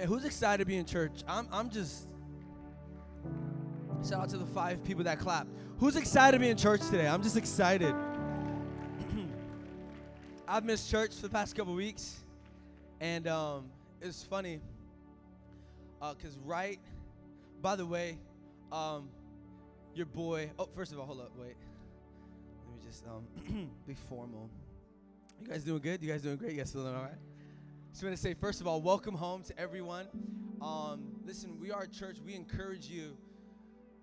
Man, who's excited to be in church? I'm, I'm just. Shout out to the five people that clapped. Who's excited to be in church today? I'm just excited. I've missed church for the past couple weeks, and um, it's funny because uh, right. By the way, um, your boy. Oh, first of all, hold up, wait. Let me just um, be formal. You guys doing good? You guys doing great? You guys feeling all right? Just want to say, first of all, welcome home to everyone. Um, listen, we are a church. We encourage you.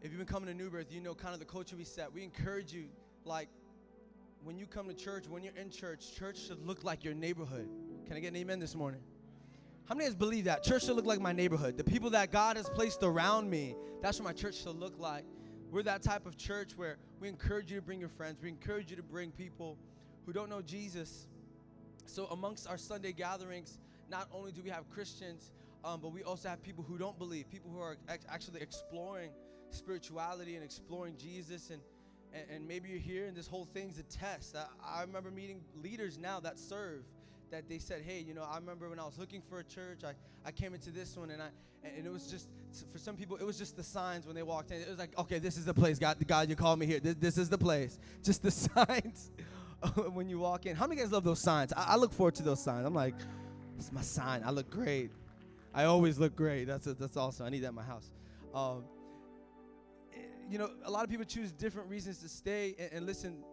If you've been coming to New Birth, you know kind of the culture we set. We encourage you, like, when you come to church, when you're in church, church should look like your neighborhood. Can I get an amen this morning? How many of us believe that? Church should look like my neighborhood. The people that God has placed around me, that's what my church should look like. We're that type of church where we encourage you to bring your friends. We encourage you to bring people who don't know Jesus. So, amongst our Sunday gatherings, not only do we have Christians, um, but we also have people who don't believe, people who are actually exploring spirituality and exploring Jesus. And, and, and, maybe you're here and this whole thing's a test. I, I remember meeting leaders now that serve that they said, hey, you know, I remember when I was looking for a church, I, I came into this one and I and it was just for some people it was just the signs when they walked in. It was like, okay, this is the place. God, God, you called me here. This, this is the place. Just the signs when you walk in. How many guys love those signs? I, I look forward to those signs. I'm like, it's my sign. I look great. I always look great. That's a, that's awesome. I need that in my house. Um, eh, you know, a lot of people choose different reasons to stay and, and listen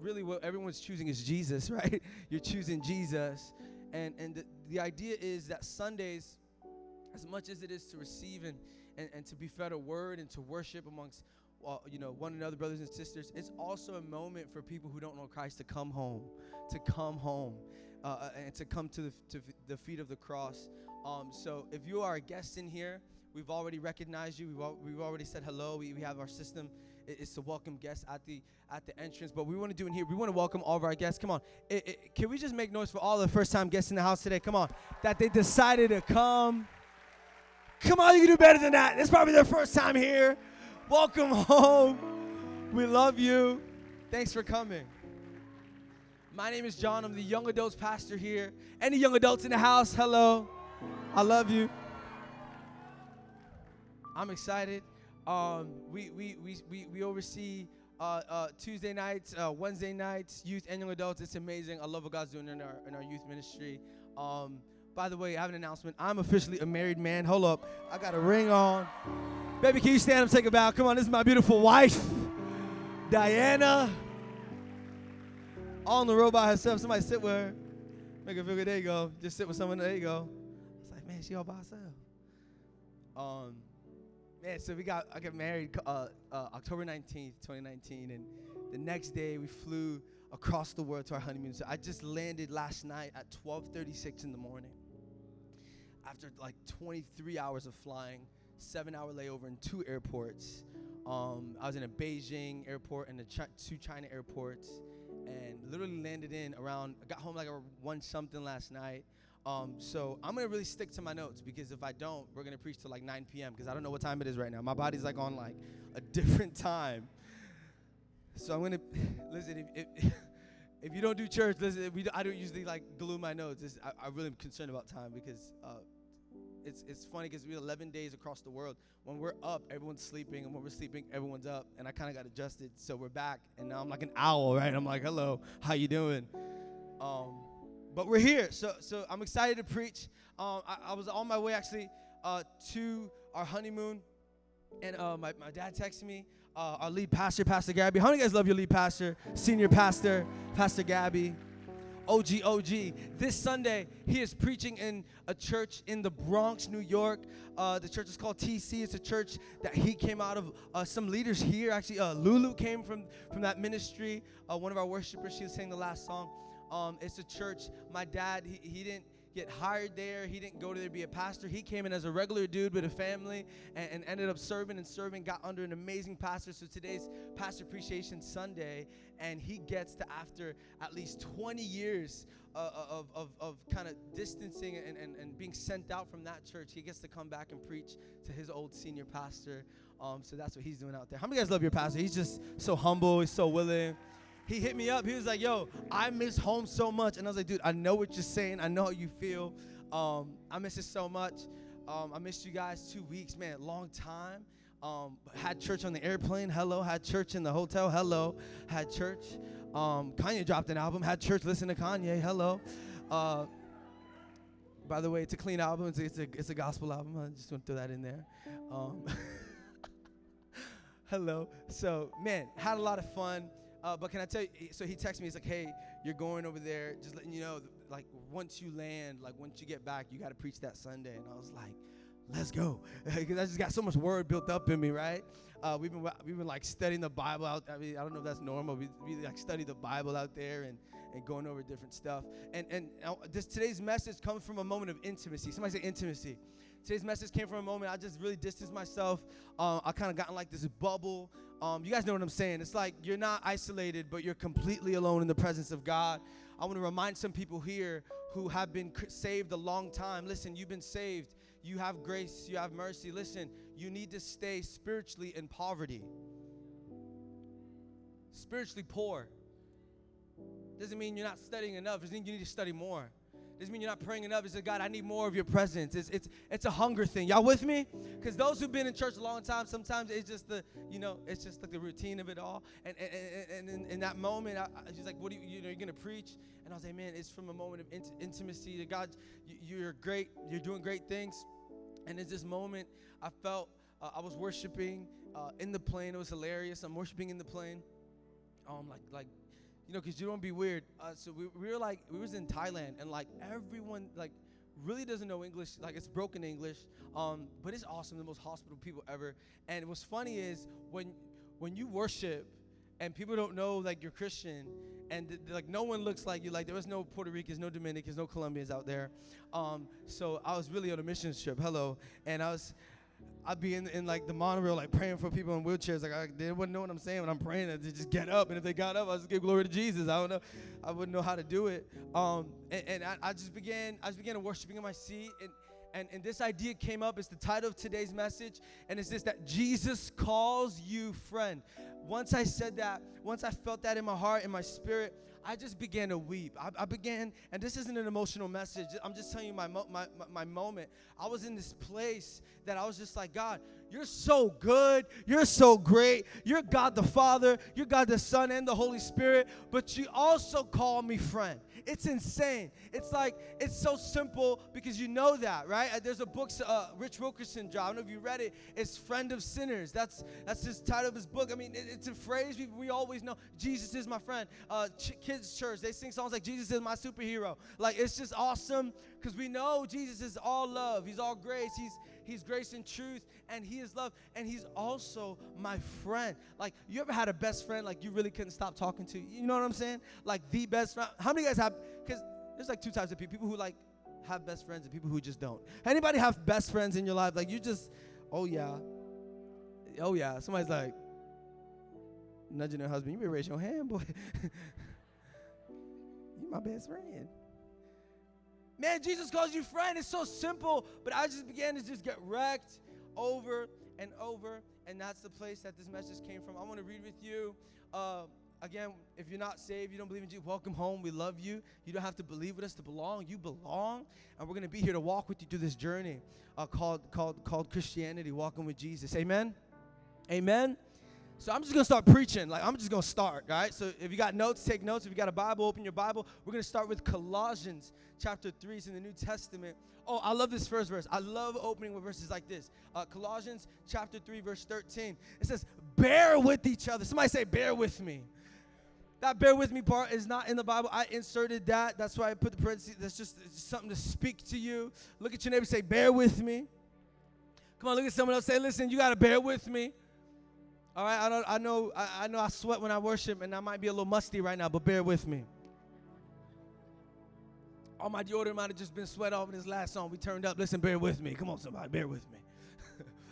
really what everyone's choosing is Jesus, right? You're choosing Jesus. And, and the, the idea is that Sundays, as much as it is to receive and, and, and to be fed a word and to worship amongst you know one another brothers and sisters it's also a moment for people who don't know christ to come home to come home uh, uh and to come to the, to the feet of the cross um, so if you are a guest in here we've already recognized you we've, al- we've already said hello we, we have our system It's to welcome guests at the at the entrance. But we want to do in here. We want to welcome all of our guests. Come on, it, it, can we just make noise for all the first time guests in the house today? Come on, that they decided to come. Come on, you can do better than that. It's probably their first time here. Welcome home. We love you. Thanks for coming. My name is John. I'm the young adults pastor here. Any young adults in the house? Hello. I love you. I'm excited. Um, we, we, we, we, we oversee uh, uh, Tuesday nights, uh, Wednesday nights, youth and young adults. It's amazing. I love what God's doing in our, in our youth ministry. Um, by the way, I have an announcement. I'm officially a married man. Hold up. I got a ring on. Baby, can you stand up take a bow? Come on, this is my beautiful wife, Diana. All on the road by herself. Somebody sit with her. Make her feel good. There you go. Just sit with someone. There you go. It's like, man, she all by herself. Um, Man, so we got I got married uh, uh, October 19th, 2019, and the next day we flew across the world to our honeymoon. So I just landed last night at 12:36 in the morning. After like 23 hours of flying, seven hour layover in two airports. Um, I was in a Beijing airport and chi- two China airports, and literally landed in around. I got home like one something last night. Um, so I'm gonna really stick to my notes because if I don't, we're gonna preach till like 9 p.m. because I don't know what time it is right now. My body's like on like a different time. So I'm gonna listen. If, if, if you don't do church, listen. We, I don't usually like glue my notes. I, I really am concerned about time because uh, it's it's funny because we're 11 days across the world. When we're up, everyone's sleeping, and when we're sleeping, everyone's up. And I kind of got adjusted, so we're back. And now I'm like an owl, right? I'm like, hello, how you doing? Um, but we're here, so so I'm excited to preach. Um, I, I, was on my way actually uh, to our honeymoon, and uh, my my dad texted me. Uh, our lead pastor, Pastor Gabby. How many guys love your lead pastor, senior pastor, Pastor Gabby? OG, OG. This Sunday, he is preaching in a church in the Bronx, New York. Uh, the church is called TC. It's a church that he came out of. Uh, some leaders here, actually, uh, Lulu came from from that ministry. Uh, one of our worshipers, she was saying the last song. Um, it's a church. My dad, he, he didn't get hired there. He didn't go there to be a pastor. He came in as a regular dude with a family and, and, ended up serving and serving, got under an amazing pastor. So today's Pastor Appreciation Sunday, and he gets to, after at least 20 years uh, of, of, of kind of distancing and, and, and being sent out from that church, he gets to come back and preach to his old senior pastor. Um, so that's what he's doing out there. How many guys love your pastor? He's just so humble, he's so willing he hit me up. He was like, "Yo, I miss home so much," and I was like, "Dude, I know what you're saying. I know how you feel. Um, I miss it so much. Um, I missed you guys two weeks, man. Long time. Um, had church on the airplane. Hello. Had church in the hotel. Hello. Had church. Um, Kanye dropped an album. Had church. Listen to Kanye. Hello. Uh, by the way, it's a clean album. It's a, it's a, it's a gospel album. I just want to throw that in there. Um, hello. So, man, had a lot of fun. Uh, but can I tell you? So he texted me. He's like, "Hey, you're going over there. Just letting you know, like once you land, like once you get back, you got to preach that Sunday." And I was like, "Let's go," because I just got so much word built up in me, right? Uh, we've been we've been like studying the Bible out. I mean, I don't know if that's normal. We, we like study the Bible out there and and going over different stuff. And and uh, this today's message comes from a moment of intimacy. Somebody say intimacy. Today's message came from a moment I just really distanced myself. Uh, I kind of got in like this bubble. Um, you guys know what I'm saying. It's like you're not isolated, but you're completely alone in the presence of God. I want to remind some people here who have been saved a long time. Listen, you've been saved. You have grace. You have mercy. Listen, you need to stay spiritually in poverty, spiritually poor. Doesn't mean you're not studying enough. Doesn't mean you need to study more. Doesn't mean you're not praying enough. It's a God, I need more of your presence. It's it's it's a hunger thing. Y'all with me? Because those who've been in church a long time, sometimes it's just the you know it's just like the routine of it all. And and, and, and in, in, that moment, I, I, she's like, "What are you you know you're gonna preach?" And I was like, "Man, it's from a moment of int- intimacy. To God, you, are great. You're doing great things." And in this moment, I felt uh, I was worshiping uh, in the plane. It was hilarious. I'm worshiping in the plane. Um, like like you know, because you don't be weird. Uh, so we, we were like, we was in Thailand, and like everyone like really doesn't know English. Like it's broken English, um, but it's awesome. The most hospitable people ever. And what's funny is when when you worship and people don't know like you're Christian, and th- like no one looks like you. Like there was no Puerto Ricans, no Dominicans, no Colombians out there. Um, so I was really on a mission trip. Hello, and I was I'd be in, in like the monorail, like praying for people in wheelchairs. Like I, they wouldn't know what I'm saying when I'm praying. That they just get up, and if they got up, I just give glory to Jesus. I don't know, I wouldn't know how to do it. Um, and, and I, I, just began, I just began worshiping in my seat, and, and and this idea came up. It's the title of today's message, and it's this: that Jesus calls you friend. Once I said that, once I felt that in my heart, in my spirit, I just began to weep. I, I, began, and this isn't an emotional message. I'm just telling you my, my, my, my moment. I was in this place that I was just like, God, you're so good. You're so great. You're God the Father. You're God the Son and the Holy Spirit. But you also call me friend. It's insane. It's like, it's so simple because you know that, right? Uh, there's a book uh, Rich Wilkerson dropped. I don't know if you read it. It's Friend of Sinners. That's that's his title of his book. I mean, it, it's a phrase we, we always know. Jesus is my friend. Uh, ch- kids church, they sing songs like Jesus is my superhero. Like, it's just awesome because we know Jesus is all love. He's all grace. He's He's grace and truth, and He is love, and He's also my friend. Like, you ever had a best friend like you really couldn't stop talking to? You know what I'm saying? Like the best friend. How many guys have? Because there's like two types of people: people who like have best friends and people who just don't. Anybody have best friends in your life? Like you just, oh yeah, oh yeah. Somebody's like nudging their husband. You better raise your hand, boy. you my best friend. Man, Jesus calls you friend. It's so simple. But I just began to just get wrecked over and over. And that's the place that this message came from. I want to read with you. Uh, again, if you're not saved, you don't believe in Jesus, welcome home. We love you. You don't have to believe with us to belong. You belong. And we're going to be here to walk with you through this journey uh, called, called, called Christianity, walking with Jesus. Amen? Amen? So I'm just gonna start preaching. Like I'm just gonna start, right? So if you got notes, take notes. If you got a Bible, open your Bible. We're gonna start with Colossians chapter 3. It's in the New Testament. Oh, I love this first verse. I love opening with verses like this. Uh, Colossians chapter 3, verse 13. It says, bear with each other. Somebody say, bear with me. That bear with me part is not in the Bible. I inserted that. That's why I put the parentheses. That's just, something to speak to you. Look at your neighbor say, bear with me. Come on, look at someone else. Say, listen, you got to bear with me. All right, I, don't, I know I, I know I sweat when I worship, and I might be a little musty right now, but bear with me. All my deodorant might have just been sweat off in this last song. We turned up. Listen, bear with me. Come on, somebody, bear with me.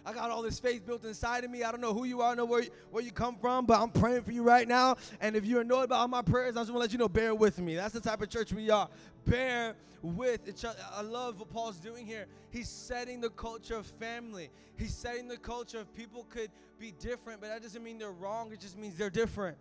I got all this faith built inside of me. I don't know who you are, I know where you, where you come from, but I'm praying for you right now. And if you're annoyed about all my prayers, I just want to let you know, bear with me. That's the type of church we are. Bear with each other. I love what Paul's doing here. He's setting the culture of family. He's setting the culture of people could be different, but that doesn't mean they're wrong. It just means they're different.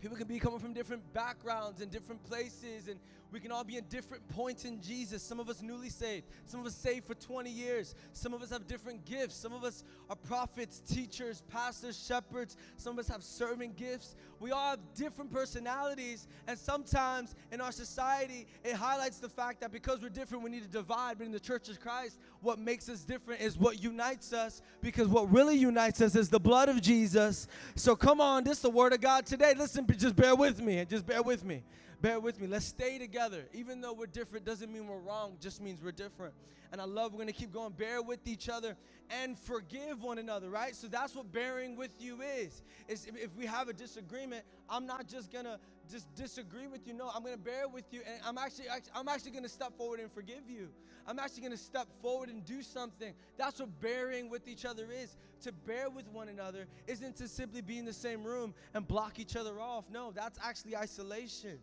People can be coming from different backgrounds and different places, and we can all be in different points in Jesus. Some of us newly saved, some of us saved for 20 years, some of us have different gifts. Some of us are prophets, teachers, pastors, shepherds, some of us have serving gifts. We all have different personalities, and sometimes in our society, it highlights the fact that because we're different, we need to divide. But in the church of Christ, what makes us different is what unites us, because what really unites us is the blood of Jesus. So come on, this is the word of God today. Listen, just bear with me just bear with me. Bear with me. Let's stay together. Even though we're different doesn't mean we're wrong, just means we're different. And I love we're to keep going. Bear with each other and forgive one another, right? So that's what bearing with you is. Is if we have a disagreement, I'm not just to just disagree with you. No, I'm to bear with you and I'm actually I'm actually to step forward and forgive you. I'm actually to step forward and do something. That's what bearing with each other is. To bear with one another isn't to simply be in the same room and block each other off. No, that's actually isolation.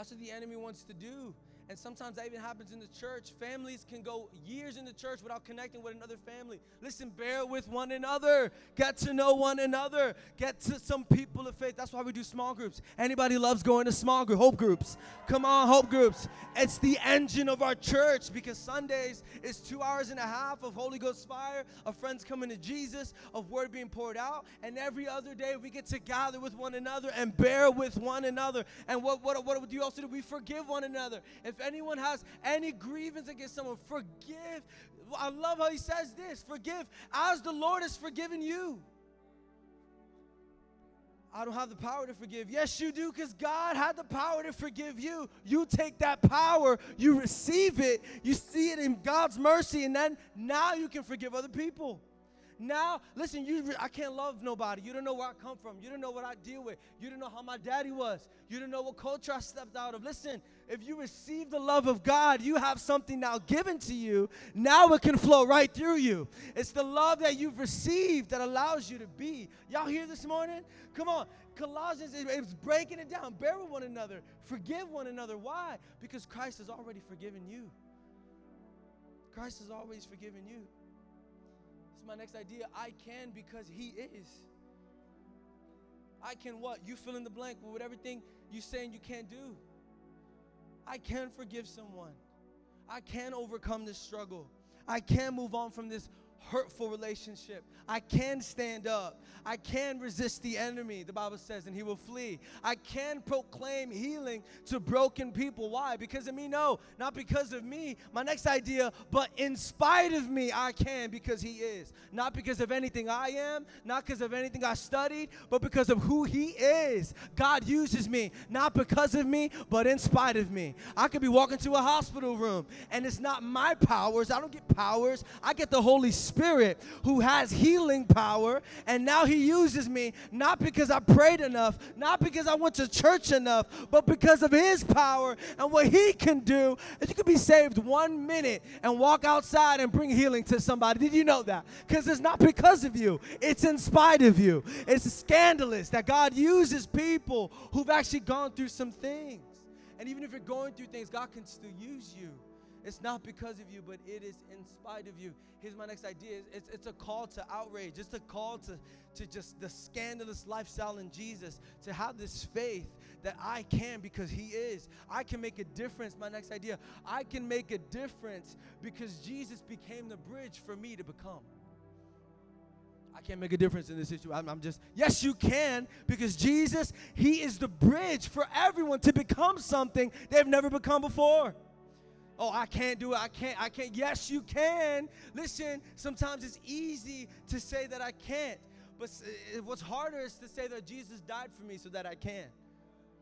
That's what the enemy wants to do. And sometimes that even happens in the church. Families can go years in the church without connecting with another family. Listen, bear with one another. Get to know one another. Get to some people of faith. That's why we do small groups. Anybody loves going to small group, hope groups. Come on, hope groups. It's the engine of our church because Sundays is two hours and a half of Holy Ghost fire, of friends coming to Jesus, of word being poured out. And every other day we get to gather with one another and bear with one another. And what, what, what do you also do? We forgive one another. If anyone has any grievance against someone, forgive. I love how he says this forgive as the Lord has forgiven you. I don't have the power to forgive. Yes, you do, because God had the power to forgive you. You take that power, you receive it, you see it in God's mercy, and then now you can forgive other people. Now, listen, you I can't love nobody. You don't know where I come from. You don't know what I deal with. You don't know how my daddy was. You don't know what culture I stepped out of. Listen, if you receive the love of God, you have something now given to you. Now it can flow right through you. It's the love that you've received that allows you to be. Y'all here this morning? Come on. Colossians is breaking it down. Bear with one another. Forgive one another. Why? Because Christ has already forgiven you. Christ has always forgiven you my next idea. I can because He is. I can what? You fill in the blank with everything you're saying you can't do. I can forgive someone. I can overcome this struggle. I can move on from this hurtful relationship. I can stand up. I can resist the enemy, the Bible says, and he will flee. I can proclaim healing to broken people. Why? Because of me? No, not because of me. My next idea, but in spite of me, I can because he is. Not because of anything I am, not because of anything I studied, but because of who he is. God uses me, not because of me, but in spite of me. I could be walking to a hospital room, and it's not my powers. I don't get powers, I get the Holy Spirit Spirit who has healing power. And now He uses me not because I prayed enough, not because I went to church enough, but because of His power and what He can do. And you can be saved one minute and walk outside and bring healing to somebody. Did you know that? Because it's not because of you, it's in spite of you. It's scandalous that God uses people who've actually gone through some things. And even if you're going through things, God can still use you. It's not because of you, but it is in spite of you. Here's my next idea. It's, it's a call to outrage. It's a call to, to just the scandalous lifestyle in Jesus, to have this faith that I can because He is. I can make a difference. My next idea. I can make a difference because Jesus became the bridge for me to become. I can't make a difference in this situation. I'm, I'm, just, yes, you can, because Jesus, He is the bridge for everyone to become something they've never become before oh, I can't do it. I can't. I can't. Yes, you can. Listen, sometimes it's easy to say that I can't. But eh, eh, what's harder is to say that Jesus died for me so that I can.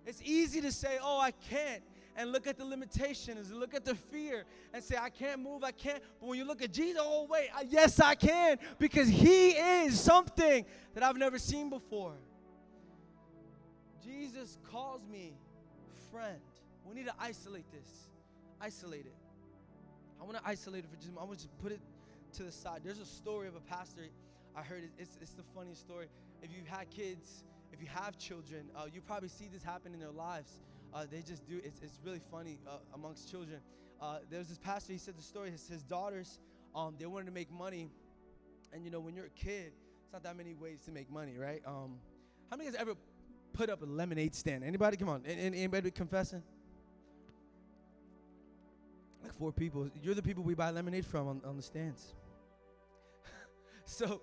It's easy to say, oh, I can't, and look at the limitations, and look at the fear, and say, I can't move, I can't. But when you look at Jesus, oh, wait, yes, I can, because He is something that I've never seen before. Jesus calls me friend. We need to isolate this isolate it. I want to isolate it for just I want to put it to the side. There's a story of a pastor. I heard it, it's, it's the funniest story. If you've had kids, if you have children, uh, you probably see this happen in their lives. Uh, they just do it's, it's really funny uh, amongst children. Uh, there was this pastor, he said the story, his, his daughters, um, they wanted to make money. And you know, when you're a kid, it's not that many ways to make money, right? Um, how many guys ever put up a lemonade stand. Anybody? Come on. Anybody confessing? Like four people. You're the people we buy lemonade from on, on the stands. so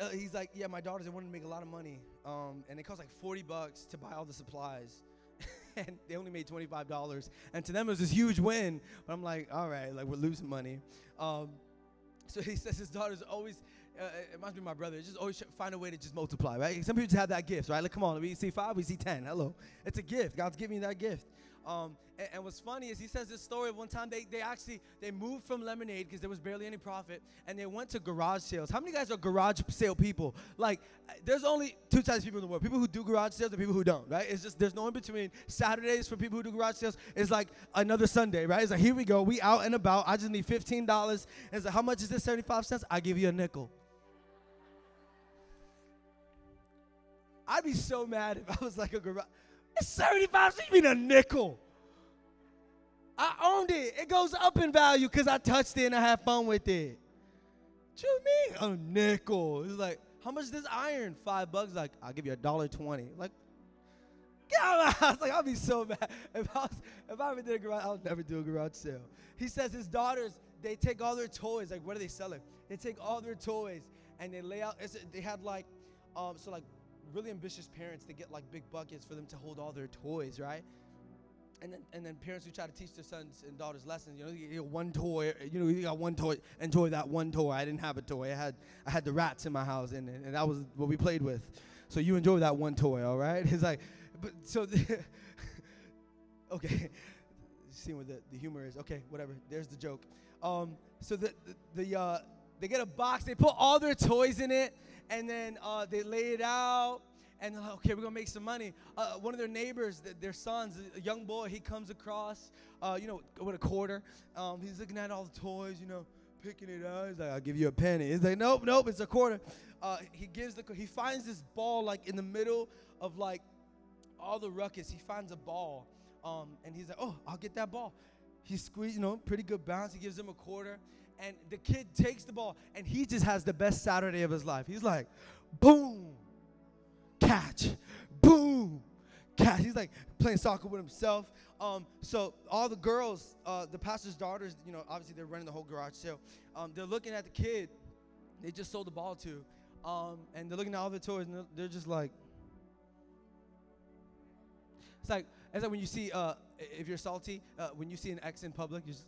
uh, he's like, yeah, my daughters, they wanted to make a lot of money. Um, and it cost like 40 bucks to buy all the supplies. and they only made $25. And to them, it was this huge win. But I'm like, all right, like we're losing money. Um, so he says his daughters always, uh, it must be my brother, just always find a way to just multiply, right? Some people just have that gift, right? Like, come on, we see five, we see 10. Hello. It's a gift. God's giving you that gift. Um, and, and, what's funny is he says this story of one time they, they actually they moved from lemonade because there was barely any profit and they went to garage sales. How many guys are garage sale people? Like there's only two types of people in the world people who do garage sales and people who don't right? It's just there's no in between. Saturdays for people who do garage sales is like another sunday right? It's like here we go we out and about i just need $15 it's like how much is this 75 cents? I give you a nickel. I'd be so mad if i was like a garage it's 75 cents, you mean a nickel? I owned it. It goes up in value because I touched it and I had fun with it. What you mean? A nickel. It's like, how much is this iron? Five bucks. Like, I'll give you a dollar twenty. Like, get out of my house. Like, I'll be so mad. If I was, if I ever did a garage, I'll never do a garage sale. He says his daughters, they take all their toys. Like, what are they selling? They take all their toys and they lay out. they had like, um, so like really ambitious parents, they get like big buckets for them to hold all their toys, right? And then, and then parents who try to teach their sons and daughters lessons, you know, you get one toy, you know, you got one toy, enjoy that one toy. I didn't have a toy. I had, I had the rats in my house, and, and that was what we played with. So you enjoy that one toy, all right? It's like, but so, okay, seeing what the, the humor is. Okay, whatever. There's the joke. Um, so the, the, the uh, they get a box, they put all their toys in it, and then uh, they lay it out and they're like, okay, we're gonna make some money. Uh, one of their neighbors, th- their sons, a young boy, he comes across, uh, you know, with a quarter. Um, he's looking at all the toys, you know, picking it up. He's like, I'll give you a penny. He's like, nope, nope, it's a quarter. Uh, he gives the, he finds this ball like in the middle of like all the ruckus. He finds a ball, um, and he's like, oh, I'll get that ball. He squeezes, you know, pretty good bounce. He gives him a quarter and the kid takes the ball and he just has the best Saturday of his life. He's like, boom, catch, boom, catch. He's like playing soccer with himself. Um, so all the girls, uh, the pastor's daughters, you know, obviously they're running the whole garage sale. Um, they're looking at the kid they just sold the ball to, um, and they're looking at all the toys and they're, just like, it's like it's like when you see uh, if you're salty, uh, when you see an ex in public, you just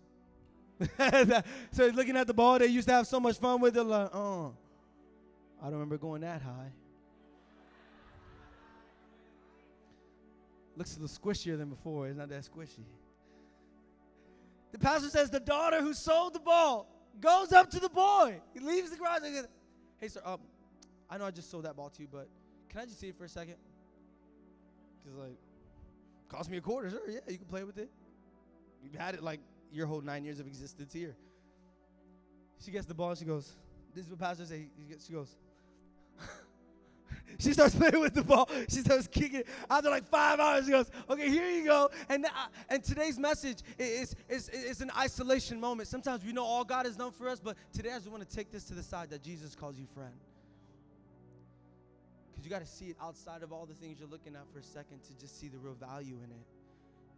so looking at the ball. They used to have so much fun with it. Like, oh, I don't remember going that high. Looks a little squishier than before. It's not that squishy. The pastor says the daughter who sold the ball goes up to the boy. He leaves the garage and goes, "Hey, sir, um, I know I just sold that ball to you, but can I just see it for a second? Cause like, cost me a quarter, sir. Yeah, you can play with it. You've had it like your whole nine years of existence here. She gets the ball and she goes, This is what Pastor say. She goes, she starts playing with the ball. She starts kicking. After like five hours, she goes, "Okay, here you go." And uh, and today's message is, is is an isolation moment. Sometimes we know all God has done for us, but today I just want to take this to the side that Jesus calls you friend. Because you got to see it outside of all the things you're looking at for a second to just see the real value in it.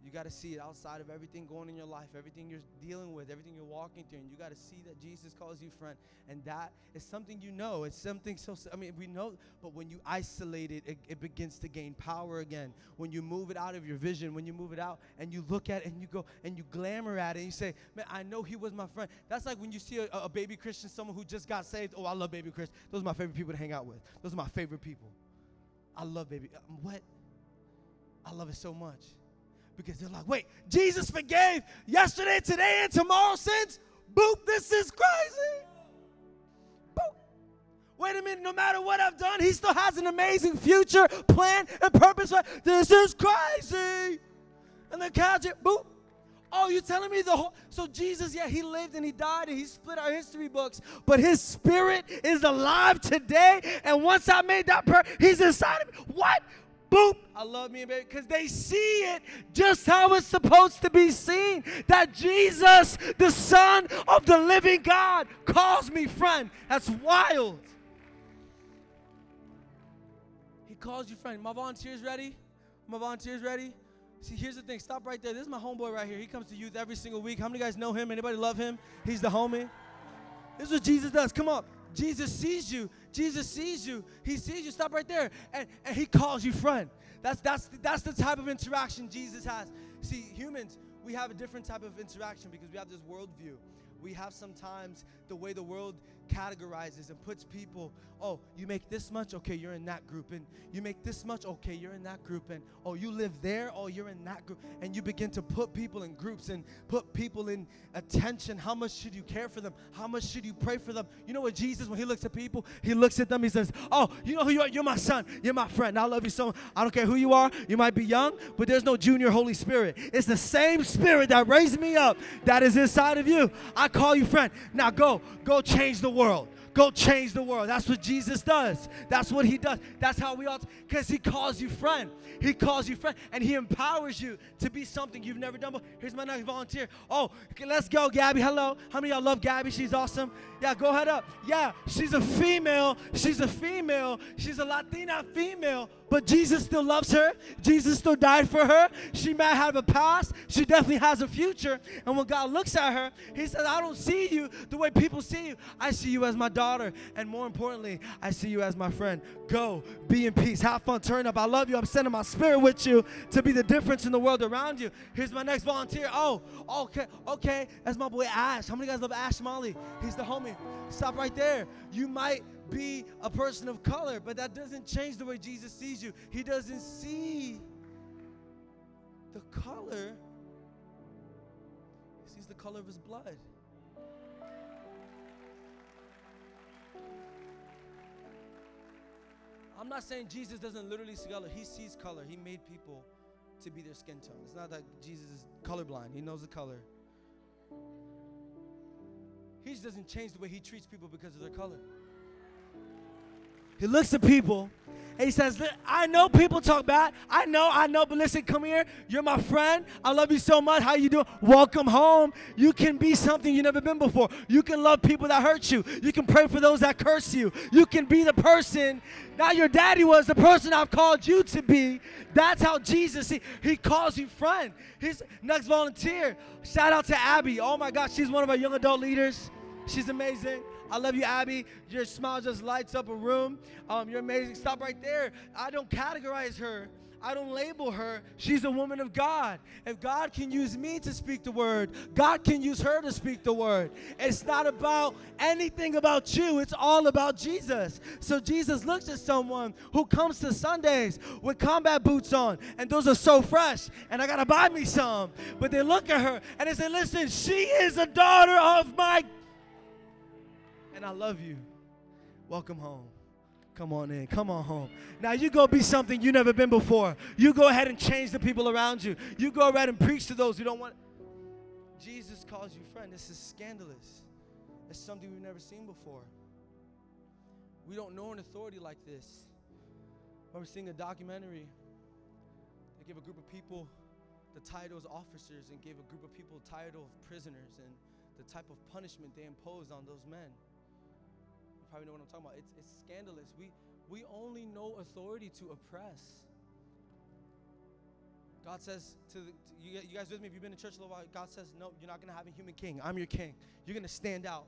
You got to see it outside of everything going in your life, everything you're dealing with, everything you're walking through. And you got to see that Jesus calls you friend. And that is something you know. It's something so, I mean, we know, but when you isolate it, it, it begins to gain power again. When you move it out of your vision, when you move it out and you look at it and you go and you glamour at it and you say, man, I know he was my friend. That's like when you see a, a baby Christian, someone who just got saved. Oh, I love baby Christian. Those are my favorite people to hang out with. Those are my favorite people. I love baby. Um, what? I love it so much because they're like, wait, Jesus forgave yesterday, today, and tomorrow sins? Boop, this is crazy. Boop. Wait a minute, no matter what I've done, he still has an amazing future plan and purpose. This is crazy. And then catch it, boop. Oh, you're telling me the whole. So, Jesus, yeah, he lived and he died and he split our history books, but his spirit is alive today. And once I made that prayer, he's inside of me. What? Boop, I love me baby, because they see it just how it's supposed to be seen. That Jesus, the Son of the living God, calls me friend. That's wild. He calls you friend. My volunteers ready? My volunteers ready? See, here's the thing. Stop right there. This is my homeboy right here. He comes to youth every single week. How many guys know him? Anybody love him? He's the homie. This is what Jesus does. Come on. Jesus sees you. Jesus sees you. He sees you. Stop right there. And, and he calls you friend. That's, that's, that's the type of interaction Jesus has. See, humans, we have a different type of interaction because we have this worldview. We have sometimes the way the world categorizes and puts people, oh, you make this much, okay, you're in that group. And you make this much, okay, you're in that group. And oh, you live there, oh, you're in that group. And you begin to put people in groups and put people in attention. How much should you care for them? How much should you pray for them? You know what Jesus, when he looks at people, he looks at them, he says, Oh, you know who you are? You're my son, you're my friend. I love you so much. I don't care who you are. You might be young, but there's no junior Holy Spirit. It's the same spirit that raised me up that is inside of you. I call you friend. Now go, go change the world. Go change the world. That's what Jesus does. That's what he does. That's how we ought because he calls you friend. He calls you friend and he empowers you to be something you've never done before. Here's my next volunteer. Oh, okay, let's go, Gabby. Hello. How many y'all love Gabby? She's awesome. Yeah, go ahead up. Yeah, she's a female. She's a female. She's a Latina female, but Jesus still loves her. Jesus still died for her. She might have a past. She definitely has a future. And when God looks at her, he says, I don't see you the way people see you. I see you as my daughter. And more importantly, I see you as my friend. Go, be in peace. Have fun. Turn up. I love you. I'm sending my spirit with you to be the difference in the world around you. Here's my next volunteer. Oh, okay, okay. That's my boy Ash. How many guys love Ash Molly? He's the homie. Stop right there. You might be a person of color, but that doesn't change the way Jesus sees you. He doesn't see the color, he sees the color of his blood. I'm not saying Jesus doesn't literally see color. He sees color. He made people to be their skin tone. It's not that Jesus is colorblind. He knows the color. He just doesn't change the way he treats people because of their color. He looks at people and he says, I know people talk bad. I know, I know, but listen, come here. You're my friend. I love you so much. How you doing? Welcome home. You can be something you've never been before. You can love people that hurt you. You can pray for those that curse you. You can be the person Now your daddy was, the person I've called you to be. That's how Jesus, he, he calls you friend. His next volunteer. Shout out to Abby. Oh my God, she's one of our young adult leaders. She's amazing. I love you, Abby. Your smile just lights up a room. Um, you're amazing. Stop right there. I don't categorize her. I don't label her. She's a woman of God. If God can use me to speak the word, God can use her to speak the word. It's not about anything about you, it's all about Jesus. So Jesus looks at someone who comes to Sundays with combat boots on, and those are so fresh, and I gotta buy me some. But they look at her and they say, Listen, she is a daughter of my. And I love you. Welcome home. Come on in. Come on home. Now you go be something you never been before. You go ahead and change the people around you. You go ahead and preach to those who don't want. Jesus calls you friend. This is scandalous. It's something we've never seen before. We don't know an authority like this. I remember seeing a documentary. They gave a group of people the title as officers and gave a group of people the title of prisoners and the type of punishment they imposed on those men probably know what I'm talking about. It's, it's scandalous. We, we only know authority to oppress. God says to, the, to you, you, guys with me? If you've been in church a little while, God says, no, you're not going to have a human king. I'm your king. You're going to stand out.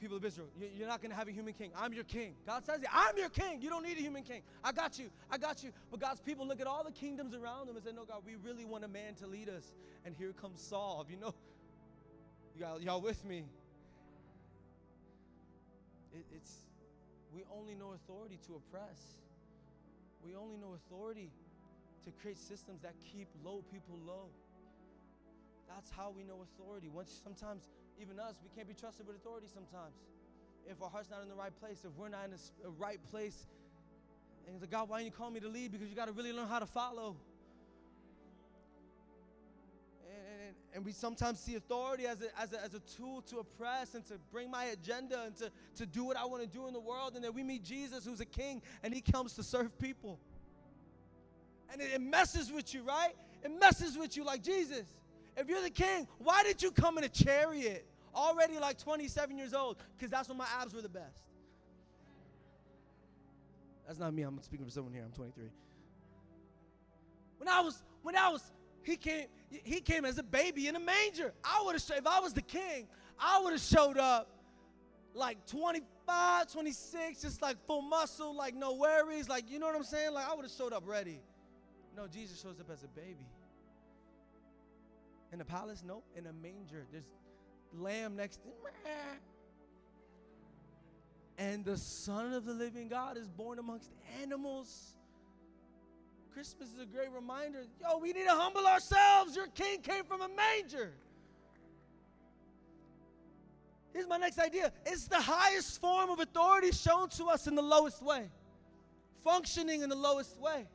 People of Israel, you're not going to have a human king. I'm your king. God says, I'm your king. You don't need a human king. I got you. I got you. But God's people look at all the kingdoms around them and say, no, God, we really want a man to lead us. And here comes Saul. You know, y'all, y'all with me? It, it's we only know authority to oppress. We only know authority to create systems that keep low people low. That's how we know authority. Once sometimes even us, we can't be trusted with authority sometimes. If our heart's not in the right place, if we're not in a right place, and the God, why didn't you call me to lead? Because you got to really learn how to follow. And we sometimes see authority as a, as, a, as a tool to oppress and to bring my agenda and to, to do what I want to do in the world. And then we meet Jesus, who's a king, and he comes to serve people. And it, it messes with you, right? It messes with you like Jesus. If you're the king, why did you come in a chariot already like 27 years old? Because that's when my abs were the best. That's not me. I'm speaking for someone here. I'm 23. When I was, when I was, he came, he came as a baby in a manger. I would have, if I was the king, I would have showed up like 25, 26, just like full muscle, like no worries, like you know what I'm saying? Like I would have showed up ready. No, Jesus shows up as a baby. In the palace? Nope. In a manger. There's lamb next to him. and the Son of the living God is born amongst animals. Christmas is a great reminder. Yo, we need to humble ourselves. Your king came from a manger. Here's my next idea it's the highest form of authority shown to us in the lowest way, functioning in the lowest way.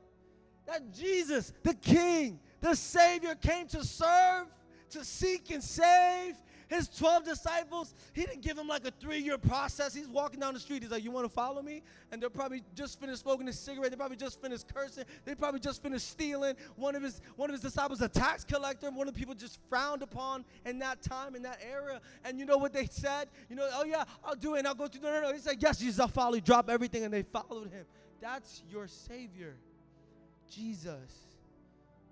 That Jesus, the King, the Savior, came to serve, to seek and save, his 12 disciples, he didn't give them like a three year process. He's walking down the street. He's like, You want to follow me? And they're probably just finished smoking a cigarette. They probably just finished cursing. They probably just finished stealing. One of his one of his disciples, a tax collector, one of the people just frowned upon in that time, in that era. And you know what they said? You know, oh yeah, I'll do it and I'll go through. No, no, no. He said, Yes, Jesus, I'll follow you. Drop everything. And they followed him. That's your Savior, Jesus,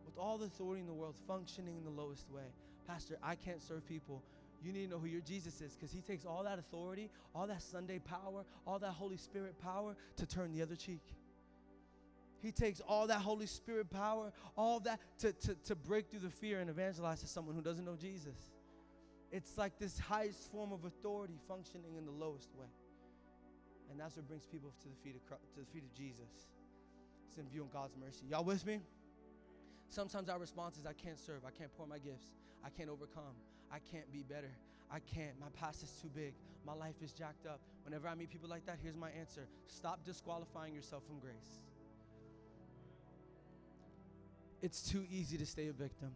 with all the authority in the world, functioning in the lowest way. Pastor, I can't serve people you need to know who your Jesus is because he takes all that authority, all that Sunday power, all that Holy Spirit power to turn the other cheek. He takes all that Holy Spirit power, all that to, to, to break through the fear and evangelize to someone who doesn't know Jesus. It's like this highest form of authority functioning in the lowest way. And that's what brings people to the feet of, to the feet of Jesus. It's in view of God's mercy. Y'all with me? Sometimes our response is, I can't serve. I can't pour my gifts. I can't overcome. I can't be better. I can't. My past is too big. My life is jacked up. Whenever I meet people like that, here's my answer stop disqualifying yourself from grace. It's too easy to stay a victim.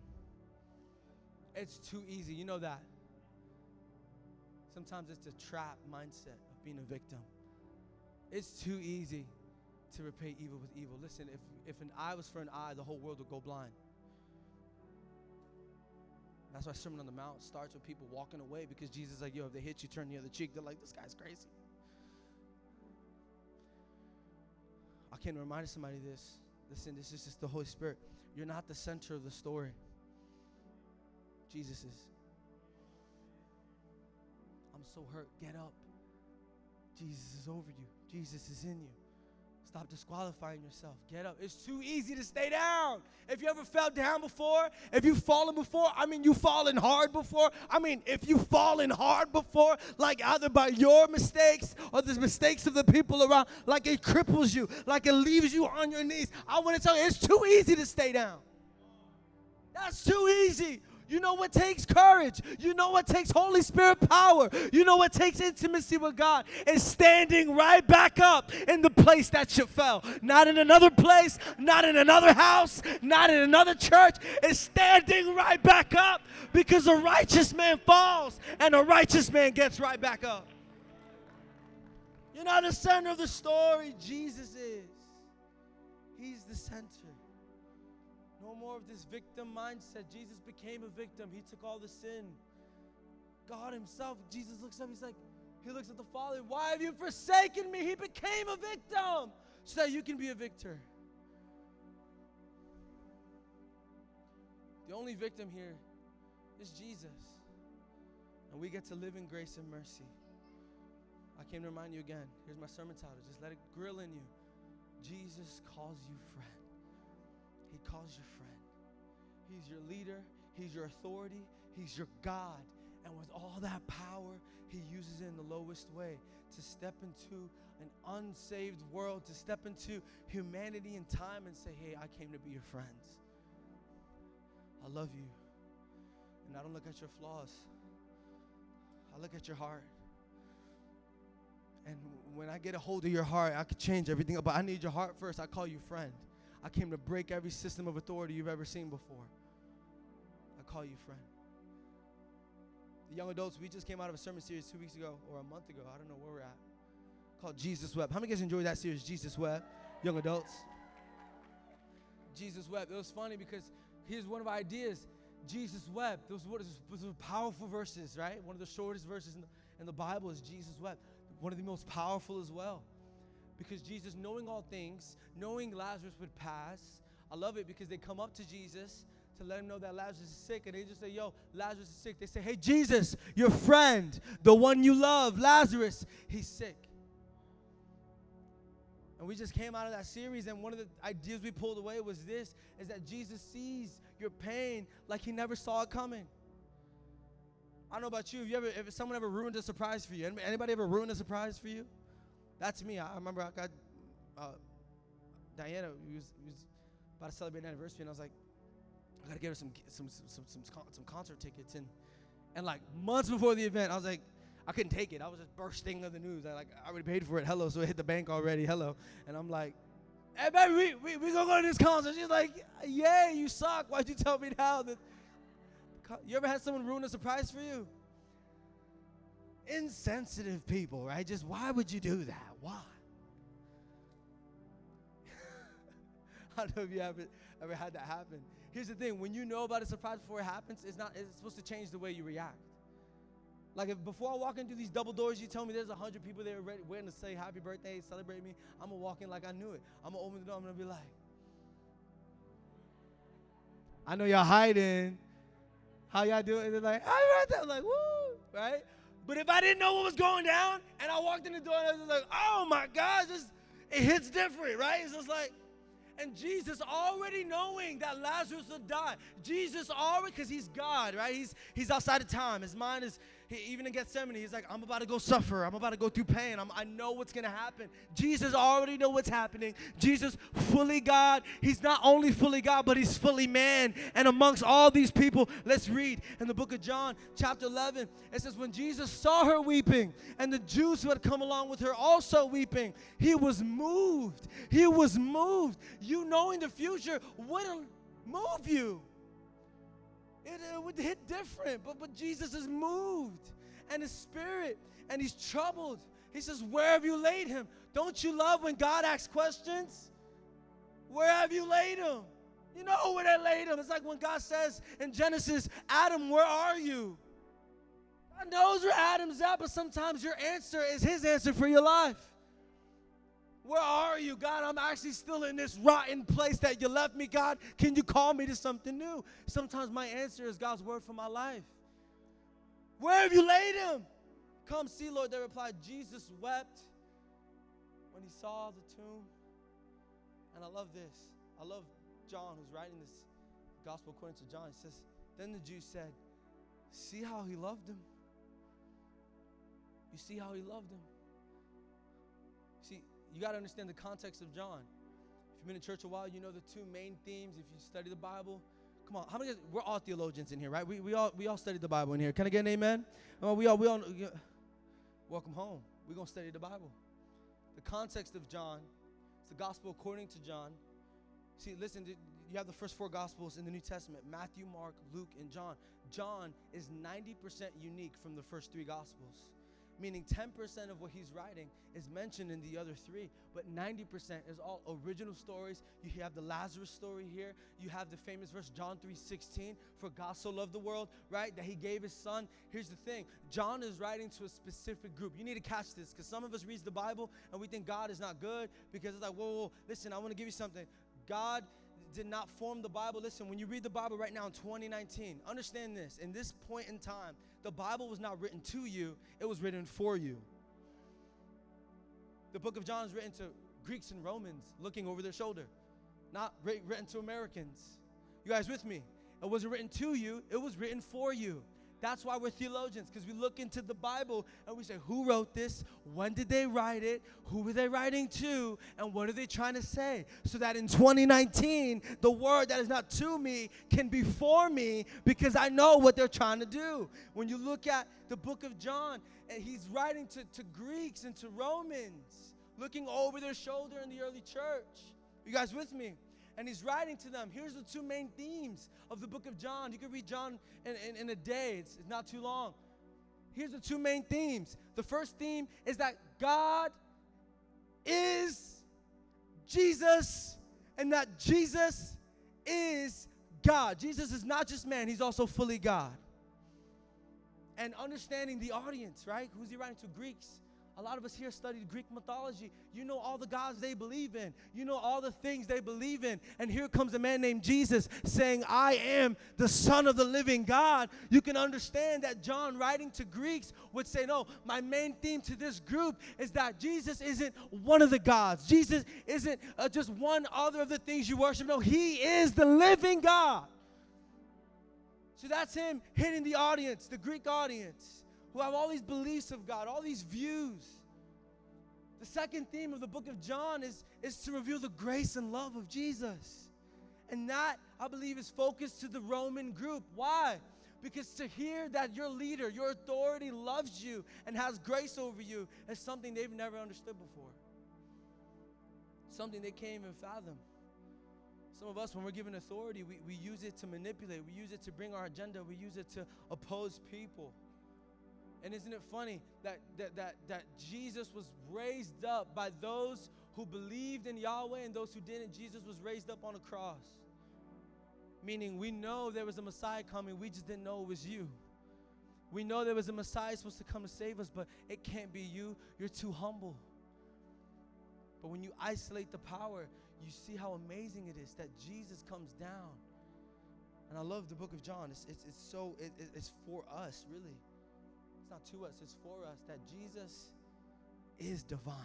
It's too easy. You know that. Sometimes it's a trap mindset of being a victim. It's too easy to repay evil with evil. Listen, if, if an eye was for an eye, the whole world would go blind. That's why Sermon on the Mount starts with people walking away because Jesus is like, yo, if they hit you, turn the other cheek. They're like, this guy's crazy. I can't remind somebody this. Listen, this is just the Holy Spirit. You're not the center of the story. Jesus is. I'm so hurt. Get up. Jesus is over you. Jesus is in you. Stop disqualifying yourself. Get up. It's too easy to stay down. If you ever fell down before, if you've fallen before, I mean, you've fallen hard before. I mean, if you've fallen hard before, like either by your mistakes or the mistakes of the people around, like it cripples you, like it leaves you on your knees. I want to tell you, it's too easy to stay down. That's too easy. You know what takes courage. You know what takes Holy Spirit power. You know what takes intimacy with God is standing right back up in the place that you fell. Not in another place, not in another house, not in another church. It's standing right back up because a righteous man falls and a righteous man gets right back up. You're not the center of the story. Jesus is. He's the center. More of this victim mindset. Jesus became a victim. He took all the sin. God Himself, Jesus looks up, He's like, He looks at the Father, Why have you forsaken me? He became a victim so that you can be a victor. The only victim here is Jesus. And we get to live in grace and mercy. I came to remind you again. Here's my sermon title. Just let it grill in you. Jesus calls you friend. He calls you friend. He's your leader, He's your authority, He's your God. And with all that power, He uses it in the lowest way to step into an unsaved world, to step into humanity and time and say, Hey, I came to be your friends. I love you. And I don't look at your flaws, I look at your heart. And when I get a hold of your heart, I could change everything. But I need your heart first. I call you friend. I came to break every system of authority you've ever seen before. I call you friend. The young adults, we just came out of a sermon series two weeks ago or a month ago. I don't know where we're at. Called Jesus Wept. How many guys enjoyed that series, Jesus Wept? Young adults. Jesus Wept. It was funny because here's one of our ideas. Jesus wept. Those were, powerful verses, right? One of the shortest verses in the, in the Bible is Jesus wept. One of the most powerful as well because Jesus, knowing all things, knowing Lazarus would pass, I love it because they come up to Jesus to let him know that Lazarus is sick, and they just say, Yo, Lazarus is sick. They say, Hey, Jesus, your friend, the one you love, Lazarus, he's sick. And we just came out of that series, and one of the ideas we pulled away was this is that Jesus sees your pain like he never saw it coming. I don't know about you. Have you ever, if someone ever ruined a surprise for you? Anybody ever ruined a surprise for you? That's me. I, remember I got uh, Diana. We was, was about to celebrate an anniversary, and I was like, I gotta get her some some some some, some, concert tickets, and and like months before the event, I was like, I couldn't take it. I was just bursting of the news. I like I already paid for it. Hello, so it hit the bank already. Hello, and I'm like, Hey baby, we we, we gonna go to this concert. She's like, Yeah, you suck. Why'd you tell me now that? You ever had someone ruin a surprise for you? Insensitive people, right? Just why would you do that? Why? I don't know if you ever ever had that happen. Here's the thing: when you know about a surprise before it happens, it's not. It's supposed to change the way you react. Like if before I walk into these double doors, you tell me there's a hundred people there ready, waiting to say happy birthday, celebrate me. I'm gonna walk in like I knew it. I'm gonna open the door. I'm gonna be like, I know y'all hiding. How y'all doing? They're like, happy birthday. I'm like, woo, right? But if I didn't know what was going down and I walked in the door and I was like, oh my God, just it hits different, right? It's just like, and Jesus already knowing that Lazarus would die. Jesus already, because he's God, right? He's he's outside of time. His mind is he, even in Gethsemane, he's like, I'm about to go suffer. I'm about to go through pain. I'm, I know what's going to happen. Jesus already know what's happening. Jesus, fully God. He's not only fully God, but he's fully man. And amongst all these people, let's read in the book of John, chapter 11. It says, When Jesus saw her weeping, and the Jews who had come along with her also weeping, he was moved. He was moved. You knowing the future wouldn't move you it, it would hit different. But, but Jesus is moved and his spirit and he's troubled. He says, Where have you laid him? Don't you love when God asks questions? Where have you laid him? You know where they laid him. It's like when God says in Genesis, Adam, where are you? God knows where Adam's at, but sometimes your answer is his answer for your life. Where are you, God? I'm actually still in this rotten place that you left me, God. Can you call me to something new? Sometimes my answer is God's word for my life. Where have you laid him? Come see, Lord. They replied, Jesus wept when he saw the tomb. And I love this. I love John, who's writing this gospel according to John. He says, Then the Jews said, See how he loved him. You see how he loved him. You got to understand the context of John. If you've been in church a while, you know the two main themes. If you study the Bible, come on, how many? We're all theologians in here, right? We, we all we all studied the Bible in here. Can I get an amen? Oh, we all we all. welcome home. We're gonna study the Bible. The context of John, it's the gospel according to John. See, listen, you have the first four gospels in the New Testament Matthew, Mark, Luke, and John. John is 90% unique from the first three gospels meaning 10% of what he's writing is mentioned in the other three, but 90% is all original stories. You have the Lazarus story here. You have the famous verse John 3:16, for God so loved the world, right? That he gave his son. Here's the thing. John is writing to a specific group. You need to catch this because some of us reads the Bible and we think God is not good because it's like, whoa, whoa, listen, I want to give you something. God did not form the Bible. Listen, when you read the Bible right now in 2019, understand this. In this point in time, the Bible was not written to you, it was written for you. The book of John is written to Greeks and Romans looking over their shoulder, not written to Americans. You guys with me? It wasn't written to you, it was written for you. That's why we're theologians, because we look into the Bible and we say, who wrote this? When did they write it? Who were they writing to? And what are they trying to say? So that in 2019, the word that is not to me can be for me because I know what they're trying to do. When you look at the book of John, and he's writing to, to Greeks and to Romans, looking over their shoulder in the early church. You guys with me? And he's writing to them. Here's the two main themes of the book of John. You can read John in, in, in a day, it's, it's not too long. Here's the two main themes. The first theme is that God is Jesus and that Jesus is God. Jesus is not just man, he's also fully God. And understanding the audience, right? Who's he writing to? Greeks. A lot of us here studied Greek mythology. You know all the gods they believe in. You know all the things they believe in. And here comes a man named Jesus saying, I am the Son of the living God. You can understand that John, writing to Greeks, would say, No, my main theme to this group is that Jesus isn't one of the gods. Jesus isn't uh, just one other of the things you worship. No, he is the living God. So that's him hitting the audience, the Greek audience who have all these beliefs of God, all these views. The second theme of the book of John is, is to reveal the grace and love of Jesus. And that, I believe, is focused to the Roman group. Why? Because to hear that your leader, your authority loves you and has grace over you is something they've never understood before. Something they can't even fathom. Some of us, when we're given authority, we, we use it to manipulate, we use it to bring our agenda, we use it to oppose people. And isn't it funny that, that, that, that Jesus was raised up by those who believed in Yahweh and those who didn't? Jesus was raised up on a cross. Meaning, we know there was a Messiah coming, we just didn't know it was you. We know there was a Messiah supposed to come to save us, but it can't be you. You're too humble. But when you isolate the power, you see how amazing it is that Jesus comes down. And I love the book of John. It's, it's, it's so, it, it's for us, really not to us, it's for us that Jesus is divine.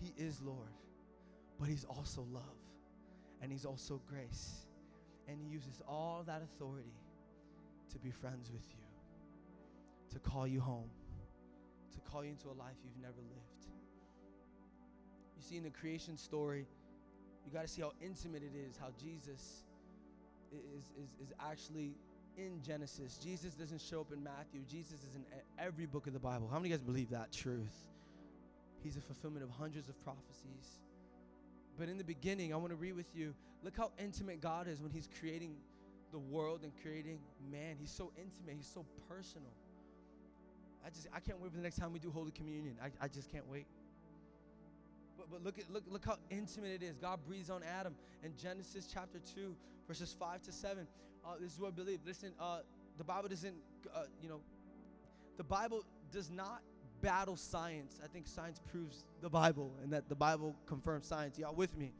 He is Lord, but He's also love, and He's also grace. And He uses all that authority to be friends with you, to call you home, to call you into a life you've never lived. You see, in the creation story, you got to see how intimate it is, how Jesus is, is, is actually in Genesis. Jesus doesn't show up in Matthew. Jesus is in every book of the Bible. How many of you guys believe that truth? He's a fulfillment of hundreds of prophecies. But in the beginning, I want to read with you look how intimate God is when He's creating the world and creating man. He's so intimate, He's so personal. I just I can't wait for the next time we do Holy Communion. I, I just can't wait. But, but look at look look how intimate it is. God breathes on Adam in Genesis chapter 2, verses 5 to 7. Uh, this is what I believe. Listen, uh, the Bible doesn't, uh, you know, the Bible does not battle science. I think science proves the Bible and that the Bible confirms science. Y'all with me?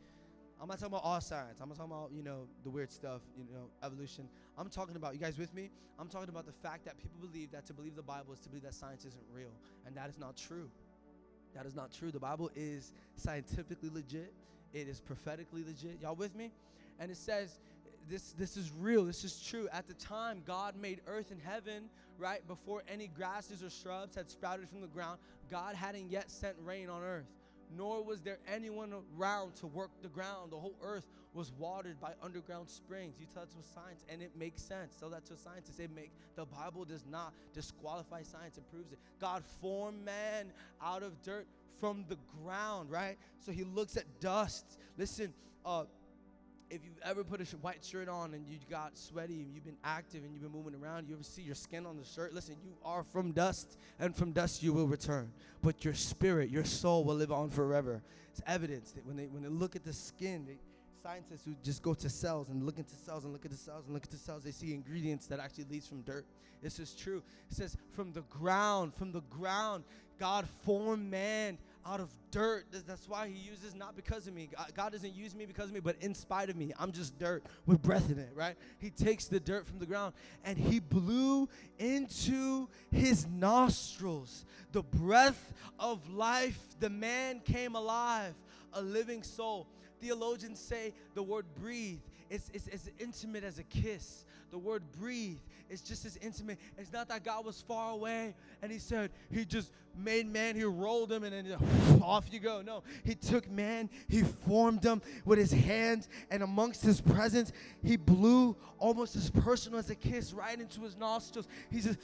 I'm not talking about all science. I'm not talking about, you know, the weird stuff, you know, evolution. I'm talking about, you guys with me? I'm talking about the fact that people believe that to believe the Bible is to believe that science isn't real. And that is not true. That is not true. The Bible is scientifically legit, it is prophetically legit. Y'all with me? And it says this this is real this is true. At the time god made earth and heaven right before any grasses or shrubs had sprouted from the ground god hadn't yet sent rain on earth nor was there anyone around to work the ground. The whole earth was watered by underground springs. You tell that to a science and it makes sense. Tell that to a scientist it make the bible does not disqualify science it proves it. God formed man out of dirt from the ground right? So he looks at dust. Listen uh if you've ever put a white shirt on and you got sweaty and you've been active and you've been moving around, you ever see your skin on the shirt? Listen, you are from dust, and from dust you will return. But your spirit, your soul will live on forever. It's evidence that when they when they look at the skin, they, scientists who just go to cells and look into cells and look into cells and look into cells, they see ingredients that actually leads from dirt. This is true. It says, from the ground, from the ground, God formed man out of dirt. That's why he uses not because of me. God doesn't use me because of me, but in spite of me. I'm just dirt with breath in it, right? He takes the dirt from the ground and he blew into his nostrils the breath of life. The man came alive, a living soul. Theologians say the word breathe it's, it's as intimate as a kiss. The word breathe is just as intimate. It's not that God was far away and he said, he just made man, he rolled him and then off you go. No, he took man, he formed him with his hands and amongst his presence, he blew almost as personal as a kiss right into his nostrils. He just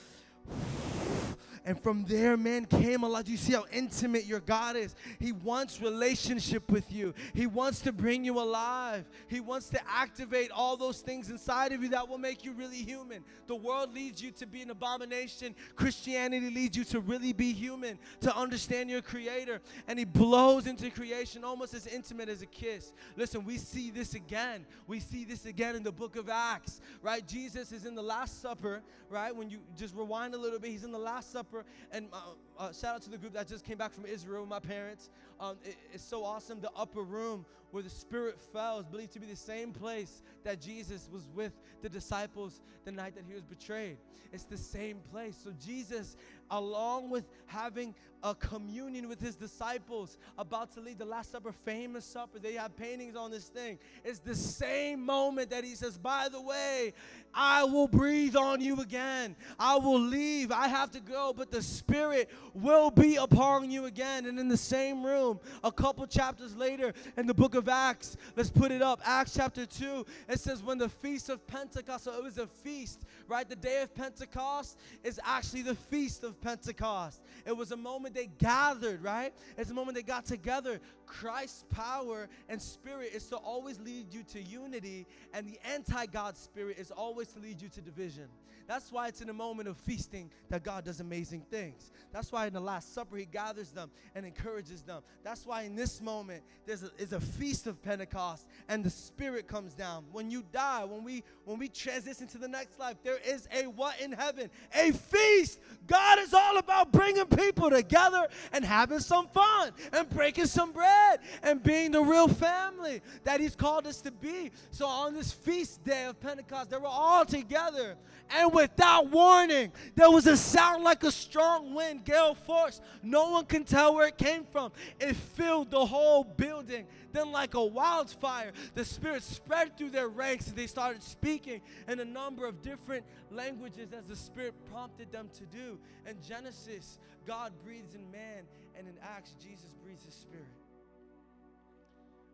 and from there, man came alive. Do you see how intimate your God is? He wants relationship with you. He wants to bring you alive. He wants to activate all those things inside of you that will make you really human. The world leads you to be an abomination. Christianity leads you to really be human, to understand your creator. And he blows into creation almost as intimate as a kiss. Listen, we see this again. We see this again in the book of Acts, right? Jesus is in the Last Supper, right? When you just rewind a little bit, he's in the Last Supper. And uh, uh, shout out to the group that just came back from Israel my parents. Um, it, it's so awesome. The upper room where the Spirit fell is believed to be the same place that Jesus was with the disciples the night that he was betrayed. It's the same place. So Jesus along with having a communion with his disciples, about to lead the Last Supper, famous supper. They have paintings on this thing. It's the same moment that he says, By the way, I will breathe on you again. I will leave. I have to go, but the Spirit will be upon you again. And in the same room, a couple chapters later in the book of Acts, let's put it up. Acts chapter 2, it says, When the feast of Pentecost, so it was a feast, right? The day of Pentecost is actually the feast of Pentecost. It was a moment they gathered, right? It's the moment they got together. Christ's power and spirit is to always lead you to unity, and the anti God spirit is always to lead you to division. That's why it's in a moment of feasting that God does amazing things. That's why in the Last Supper, He gathers them and encourages them. That's why in this moment, there's a, is a feast of Pentecost and the Spirit comes down. When you die, when we when we transition to the next life, there is a what in heaven? A feast. God is all about bringing people together and having some fun and breaking some bread and being the real family that He's called us to be. So on this feast day of Pentecost, they were all together and without warning. There was a sound like a strong wind, gale force. No one can tell where it came from. It filled the whole building. Then, like a wildfire, the Spirit spread through their ranks and they started speaking in a number of different languages as the Spirit prompted them to do. In Genesis, God breathes in man, and in Acts, Jesus breathes his Spirit.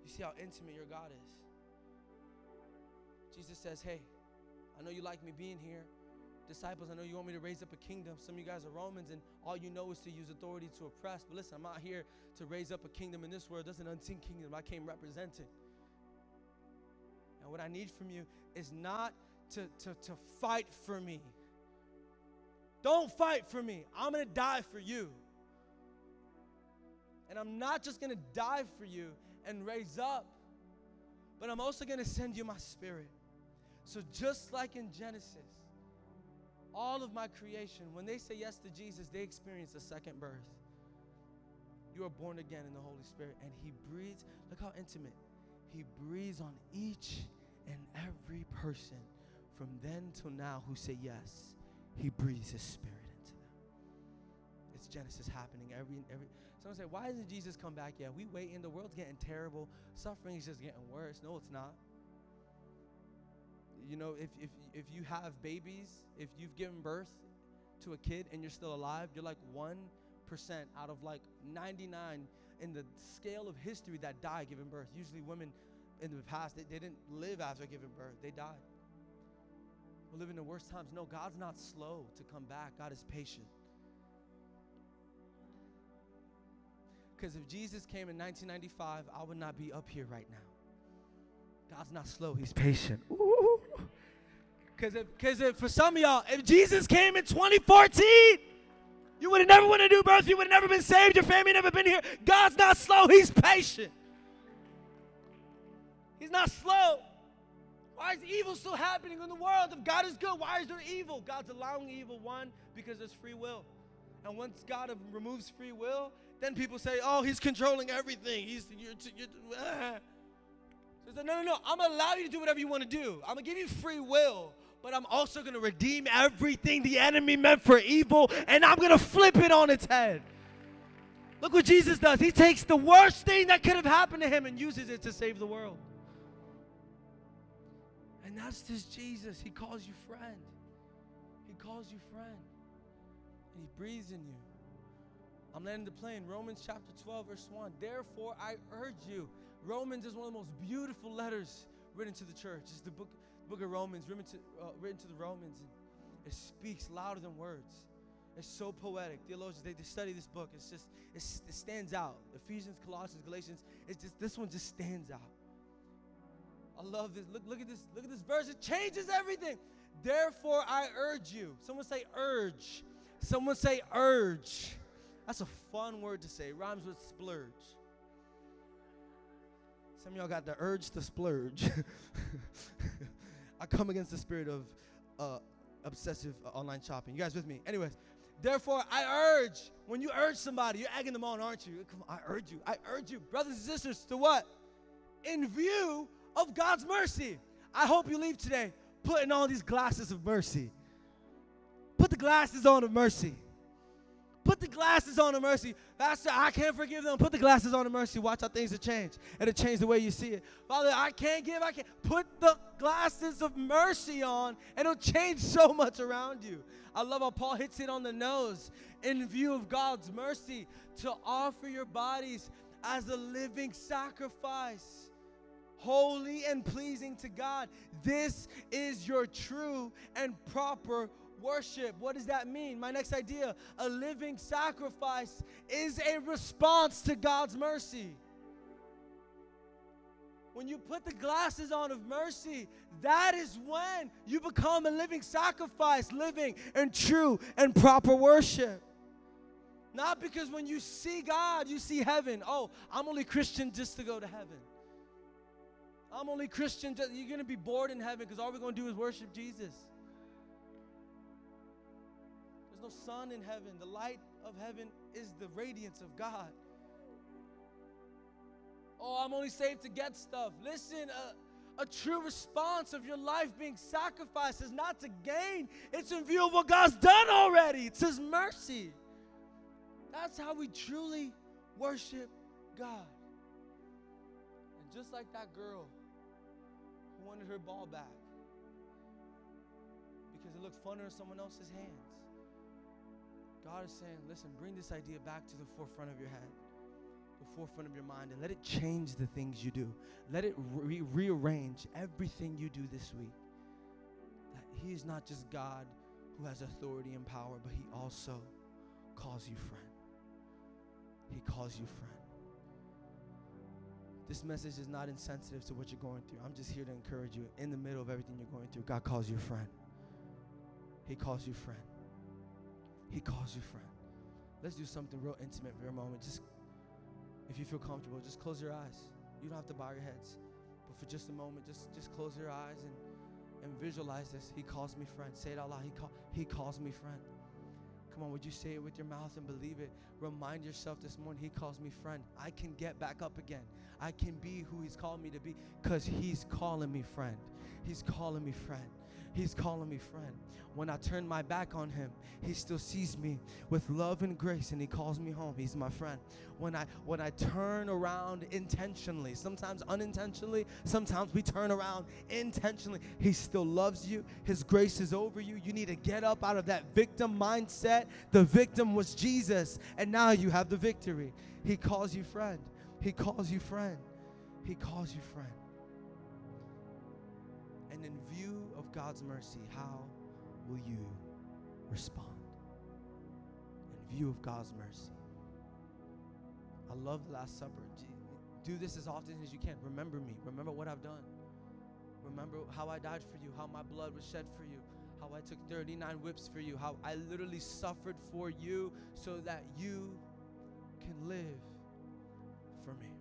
You see how intimate your God is. Jesus says, Hey, I know you like me being here disciples, I know you want me to raise up a kingdom. Some of you guys are Romans, and all you know is to use authority to oppress. But listen, I'm not here to raise up a kingdom in this world. That's an unseen kingdom I came representing. And what I need from you is not to, to, to fight for me. Don't fight for me. I'm going to die for you. And I'm not just going to die for you and raise up, but I'm also going to send you my spirit. So, just like in Genesis, all of my creation, when they say yes to Jesus, they experience a second birth. You are born again in the Holy Spirit, and He breathes. Look how intimate. He breathes on each and every person from then till now who say yes. He breathes His Spirit into them. It's Genesis happening every every. Someone say, "Why hasn't Jesus come back yet?" We waiting. The world's getting terrible. Suffering is just getting worse. No, it's not you know, if, if, if you have babies, if you've given birth to a kid and you're still alive, you're like 1% out of like 99 in the scale of history that die giving birth. Usually women in the past, they, they didn't live after giving birth, they died. We're living in the worst times. No, God's not slow to come back, God is patient. Because if Jesus came in 1995, I would not be up here right now. God's not slow, He's patient. Because if, cause if for some of y'all, if Jesus came in 2014, you would have never went to new birth. You would have never been saved. Your family never been here. God's not slow. He's patient. He's not slow. Why is evil still happening in the world? If God is good, why is there evil? God's allowing evil, one, because there's free will. And once God removes free will, then people say, oh, he's controlling everything. He's, you're, you're, ah. So no, no, no. I'm going to allow you to do whatever you want to do. I'm going to give you free will but I'm also going to redeem everything the enemy meant for evil and I'm going to flip it on its head. Look what Jesus does. He takes the worst thing that could have happened to him and uses it to save the world. And that's this Jesus. He calls you friend. He calls you friend. And he breathes in you. I'm landing the plane. Romans chapter 12, verse 1. Therefore, I urge you. Romans is one of the most beautiful letters written to the church. It's the book book of Romans, written to, uh, written to the Romans, and it speaks louder than words. It's so poetic. Theologians, they, they study this book. It's just, it's, it stands out. Ephesians, Colossians, Galatians, it's just, this one just stands out. I love this. Look, look at this. Look at this verse. It changes everything. Therefore, I urge you. Someone say urge. Someone say urge. That's a fun word to say. Rhymes with splurge. Some of y'all got the urge to splurge. I come against the spirit of uh, obsessive uh, online shopping. You guys with me? Anyways, Therefore, I urge, when you urge somebody, you're egging them on, aren't you? Come on, I urge you. I urge you, brothers and sisters, to what? In view of God's mercy. I hope you leave today putting on these glasses of mercy. Put the glasses on of mercy. Put the glasses on the mercy. Pastor, I can't forgive them. Put the glasses on the mercy. Watch how things will change. It'll change the way you see it. Father, I can't give. I can't. Put the glasses of mercy on, and it'll change so much around you. I love how Paul hits it on the nose in view of God's mercy to offer your bodies as a living sacrifice, holy and pleasing to God. This is your true and proper worship. What does that mean? My next idea a living sacrifice is a response to God's mercy. When you put the glasses on of mercy, that is when you become a living sacrifice, living and true and proper worship. Not because when you see God, you see heaven. Oh, I'm only Christian just to go to heaven. I'm only Christian. Just, you're going to be bored in heaven because all we're going to do is worship Jesus no sun in heaven. The light of heaven is the radiance of God. Oh, I'm only saved to get stuff. Listen, a, a true response of your life being sacrificed is not to gain, it's in view of what God's done already. It's His mercy. That's how we truly worship God. And just like that girl who wanted her ball back because it looked funner in someone else's hands. God is saying, listen, bring this idea back to the forefront of your head, the forefront of your mind, and let it change the things you do. Let it re- rearrange everything you do this week. That He is not just God who has authority and power, but He also calls you friend. He calls you friend. This message is not insensitive to what you're going through. I'm just here to encourage you. In the middle of everything you're going through, God calls you friend. He calls you friend. He calls you friend. Let's do something real intimate for a moment. Just, if you feel comfortable, just close your eyes. You don't have to bow your heads. But for just a moment, just, just close your eyes and, and visualize this. He calls me friend. Say it out loud. He, call, he calls me friend. Come on, would you say it with your mouth and believe it? Remind yourself this morning, He calls me friend. I can get back up again. I can be who He's called me to be because He's calling me friend. He's calling me friend. He's calling me friend. When I turn my back on him, he still sees me with love and grace and he calls me home. He's my friend. When I when I turn around intentionally, sometimes unintentionally, sometimes we turn around intentionally, he still loves you. His grace is over you. You need to get up out of that victim mindset. The victim was Jesus, and now you have the victory. He calls you friend. He calls you friend. He calls you friend. And in view God's mercy, how will you respond? In view of God's mercy. I love the Last Supper. Do this as often as you can. Remember me. Remember what I've done. Remember how I died for you, how my blood was shed for you, how I took 39 whips for you, how I literally suffered for you so that you can live for me.